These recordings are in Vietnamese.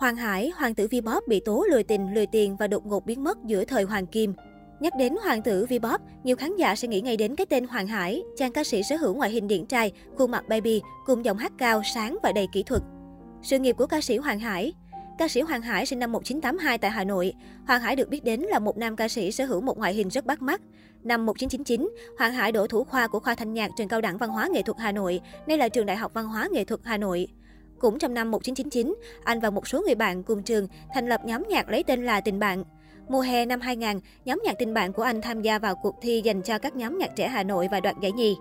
Hoàng Hải, hoàng tử Vbop bị tố lừa tình, lừa tiền và đột ngột biến mất giữa thời Hoàng Kim. Nhắc đến hoàng tử Vbop, nhiều khán giả sẽ nghĩ ngay đến cái tên Hoàng Hải, chàng ca sĩ sở hữu ngoại hình điển trai, khuôn mặt baby, cùng giọng hát cao, sáng và đầy kỹ thuật. Sự nghiệp của ca sĩ Hoàng Hải Ca sĩ Hoàng Hải sinh năm 1982 tại Hà Nội. Hoàng Hải được biết đến là một nam ca sĩ sở hữu một ngoại hình rất bắt mắt. Năm 1999, Hoàng Hải đổ thủ khoa của khoa thanh nhạc trường Cao đẳng Văn hóa Nghệ thuật Hà Nội, nay là trường Đại học Văn hóa Nghệ thuật Hà Nội. Cũng trong năm 1999, anh và một số người bạn cùng trường thành lập nhóm nhạc lấy tên là Tình Bạn. Mùa hè năm 2000, nhóm nhạc tình bạn của anh tham gia vào cuộc thi dành cho các nhóm nhạc trẻ Hà Nội và đoạt giải nhì.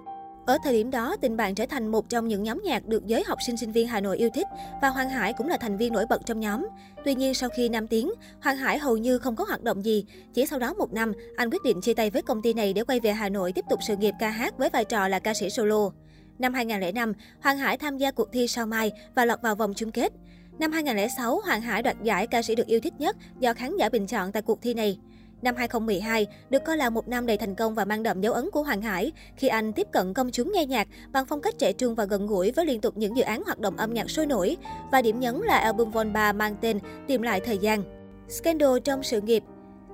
Ở thời điểm đó, tình bạn trở thành một trong những nhóm nhạc được giới học sinh sinh viên Hà Nội yêu thích và Hoàng Hải cũng là thành viên nổi bật trong nhóm. Tuy nhiên, sau khi 5 tiếng, Hoàng Hải hầu như không có hoạt động gì. Chỉ sau đó một năm, anh quyết định chia tay với công ty này để quay về Hà Nội tiếp tục sự nghiệp ca hát với vai trò là ca sĩ solo. Năm 2005, Hoàng Hải tham gia cuộc thi Sao Mai và lọt vào vòng chung kết. Năm 2006, Hoàng Hải đoạt giải ca sĩ được yêu thích nhất do khán giả bình chọn tại cuộc thi này. Năm 2012 được coi là một năm đầy thành công và mang đậm dấu ấn của Hoàng Hải khi anh tiếp cận công chúng nghe nhạc bằng phong cách trẻ trung và gần gũi với liên tục những dự án hoạt động âm nhạc sôi nổi. Và điểm nhấn là album Vol. 3 mang tên Tìm lại thời gian. Scandal trong sự nghiệp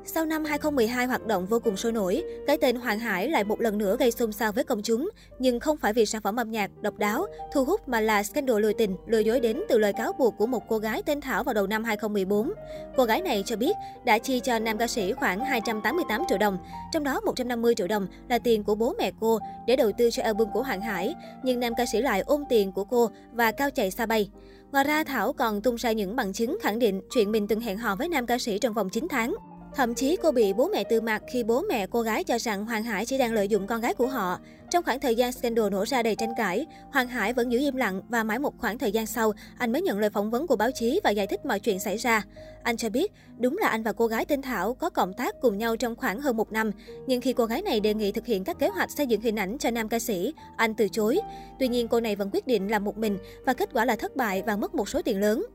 sau năm 2012 hoạt động vô cùng sôi nổi, cái tên Hoàng Hải lại một lần nữa gây xôn xao với công chúng, nhưng không phải vì sản phẩm âm nhạc độc đáo, thu hút mà là scandal lừa tình, lừa dối đến từ lời cáo buộc của một cô gái tên Thảo vào đầu năm 2014. Cô gái này cho biết đã chi cho nam ca sĩ khoảng 288 triệu đồng, trong đó 150 triệu đồng là tiền của bố mẹ cô để đầu tư cho album của Hoàng Hải, nhưng nam ca sĩ lại ôm tiền của cô và cao chạy xa bay. Ngoài ra, Thảo còn tung ra những bằng chứng khẳng định chuyện mình từng hẹn hò với nam ca sĩ trong vòng 9 tháng. Thậm chí cô bị bố mẹ từ mặt khi bố mẹ cô gái cho rằng Hoàng Hải chỉ đang lợi dụng con gái của họ. Trong khoảng thời gian scandal nổ ra đầy tranh cãi, Hoàng Hải vẫn giữ im lặng và mãi một khoảng thời gian sau, anh mới nhận lời phỏng vấn của báo chí và giải thích mọi chuyện xảy ra. Anh cho biết, đúng là anh và cô gái tên Thảo có cộng tác cùng nhau trong khoảng hơn một năm. Nhưng khi cô gái này đề nghị thực hiện các kế hoạch xây dựng hình ảnh cho nam ca sĩ, anh từ chối. Tuy nhiên, cô này vẫn quyết định làm một mình và kết quả là thất bại và mất một số tiền lớn.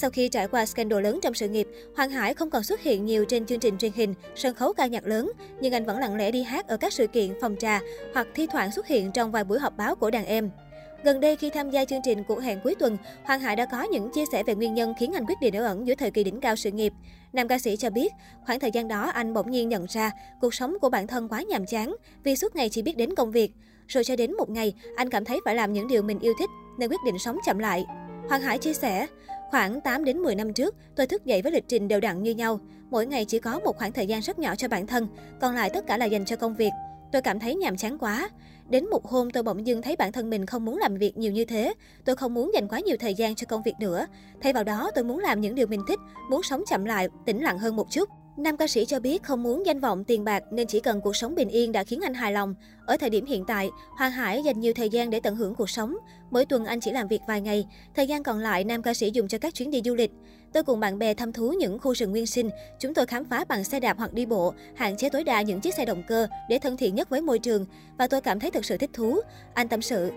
Sau khi trải qua scandal lớn trong sự nghiệp, Hoàng Hải không còn xuất hiện nhiều trên chương trình truyền hình, sân khấu ca nhạc lớn, nhưng anh vẫn lặng lẽ đi hát ở các sự kiện, phòng trà hoặc thi thoảng xuất hiện trong vài buổi họp báo của đàn em. Gần đây khi tham gia chương trình cuộc hẹn cuối tuần, Hoàng Hải đã có những chia sẻ về nguyên nhân khiến anh quyết định ở ẩn giữa thời kỳ đỉnh cao sự nghiệp. Nam ca sĩ cho biết, khoảng thời gian đó anh bỗng nhiên nhận ra cuộc sống của bản thân quá nhàm chán vì suốt ngày chỉ biết đến công việc. Rồi cho đến một ngày, anh cảm thấy phải làm những điều mình yêu thích nên quyết định sống chậm lại. Hoàng Hải chia sẻ, Khoảng 8 đến 10 năm trước, tôi thức dậy với lịch trình đều đặn như nhau. Mỗi ngày chỉ có một khoảng thời gian rất nhỏ cho bản thân, còn lại tất cả là dành cho công việc. Tôi cảm thấy nhàm chán quá. Đến một hôm tôi bỗng dưng thấy bản thân mình không muốn làm việc nhiều như thế. Tôi không muốn dành quá nhiều thời gian cho công việc nữa. Thay vào đó tôi muốn làm những điều mình thích, muốn sống chậm lại, tĩnh lặng hơn một chút. Nam ca sĩ cho biết không muốn danh vọng tiền bạc nên chỉ cần cuộc sống bình yên đã khiến anh hài lòng. Ở thời điểm hiện tại, Hoàng Hải dành nhiều thời gian để tận hưởng cuộc sống. Mỗi tuần anh chỉ làm việc vài ngày, thời gian còn lại nam ca sĩ dùng cho các chuyến đi du lịch. Tôi cùng bạn bè thăm thú những khu rừng nguyên sinh, chúng tôi khám phá bằng xe đạp hoặc đi bộ, hạn chế tối đa những chiếc xe động cơ để thân thiện nhất với môi trường và tôi cảm thấy thực sự thích thú. Anh tâm sự,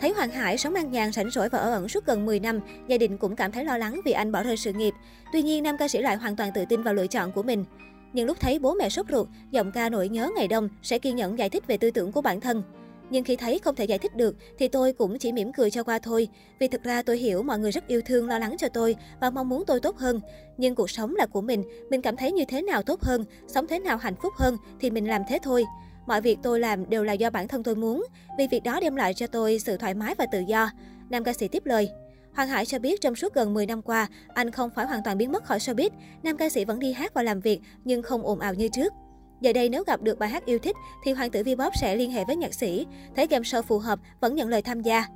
Thấy Hoàng Hải sống an nhàn, rảnh rỗi và ở ẩn suốt gần 10 năm, gia đình cũng cảm thấy lo lắng vì anh bỏ rơi sự nghiệp. Tuy nhiên, nam ca sĩ lại hoàn toàn tự tin vào lựa chọn của mình. Nhưng lúc thấy bố mẹ sốt ruột, giọng ca nỗi nhớ ngày đông sẽ kiên nhẫn giải thích về tư tưởng của bản thân. Nhưng khi thấy không thể giải thích được thì tôi cũng chỉ mỉm cười cho qua thôi. Vì thực ra tôi hiểu mọi người rất yêu thương lo lắng cho tôi và mong muốn tôi tốt hơn. Nhưng cuộc sống là của mình, mình cảm thấy như thế nào tốt hơn, sống thế nào hạnh phúc hơn thì mình làm thế thôi. Mọi việc tôi làm đều là do bản thân tôi muốn, vì việc đó đem lại cho tôi sự thoải mái và tự do. Nam ca sĩ tiếp lời. Hoàng Hải cho biết trong suốt gần 10 năm qua, anh không phải hoàn toàn biến mất khỏi showbiz. Nam ca sĩ vẫn đi hát và làm việc, nhưng không ồn ào như trước. Giờ đây nếu gặp được bài hát yêu thích thì hoàng tử Vbop sẽ liên hệ với nhạc sĩ, thấy game show phù hợp vẫn nhận lời tham gia.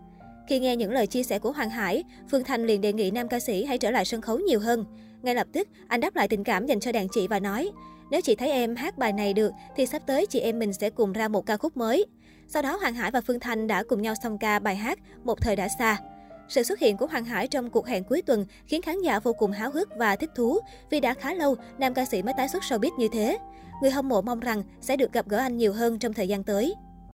Khi nghe những lời chia sẻ của Hoàng Hải, Phương Thanh liền đề nghị nam ca sĩ hãy trở lại sân khấu nhiều hơn. Ngay lập tức, anh đáp lại tình cảm dành cho đàn chị và nói, nếu chị thấy em hát bài này được, thì sắp tới chị em mình sẽ cùng ra một ca khúc mới. Sau đó Hoàng Hải và Phương Thanh đã cùng nhau song ca bài hát Một thời đã xa. Sự xuất hiện của Hoàng Hải trong cuộc hẹn cuối tuần khiến khán giả vô cùng háo hức và thích thú vì đã khá lâu nam ca sĩ mới tái xuất showbiz như thế. Người hâm mộ mong rằng sẽ được gặp gỡ anh nhiều hơn trong thời gian tới.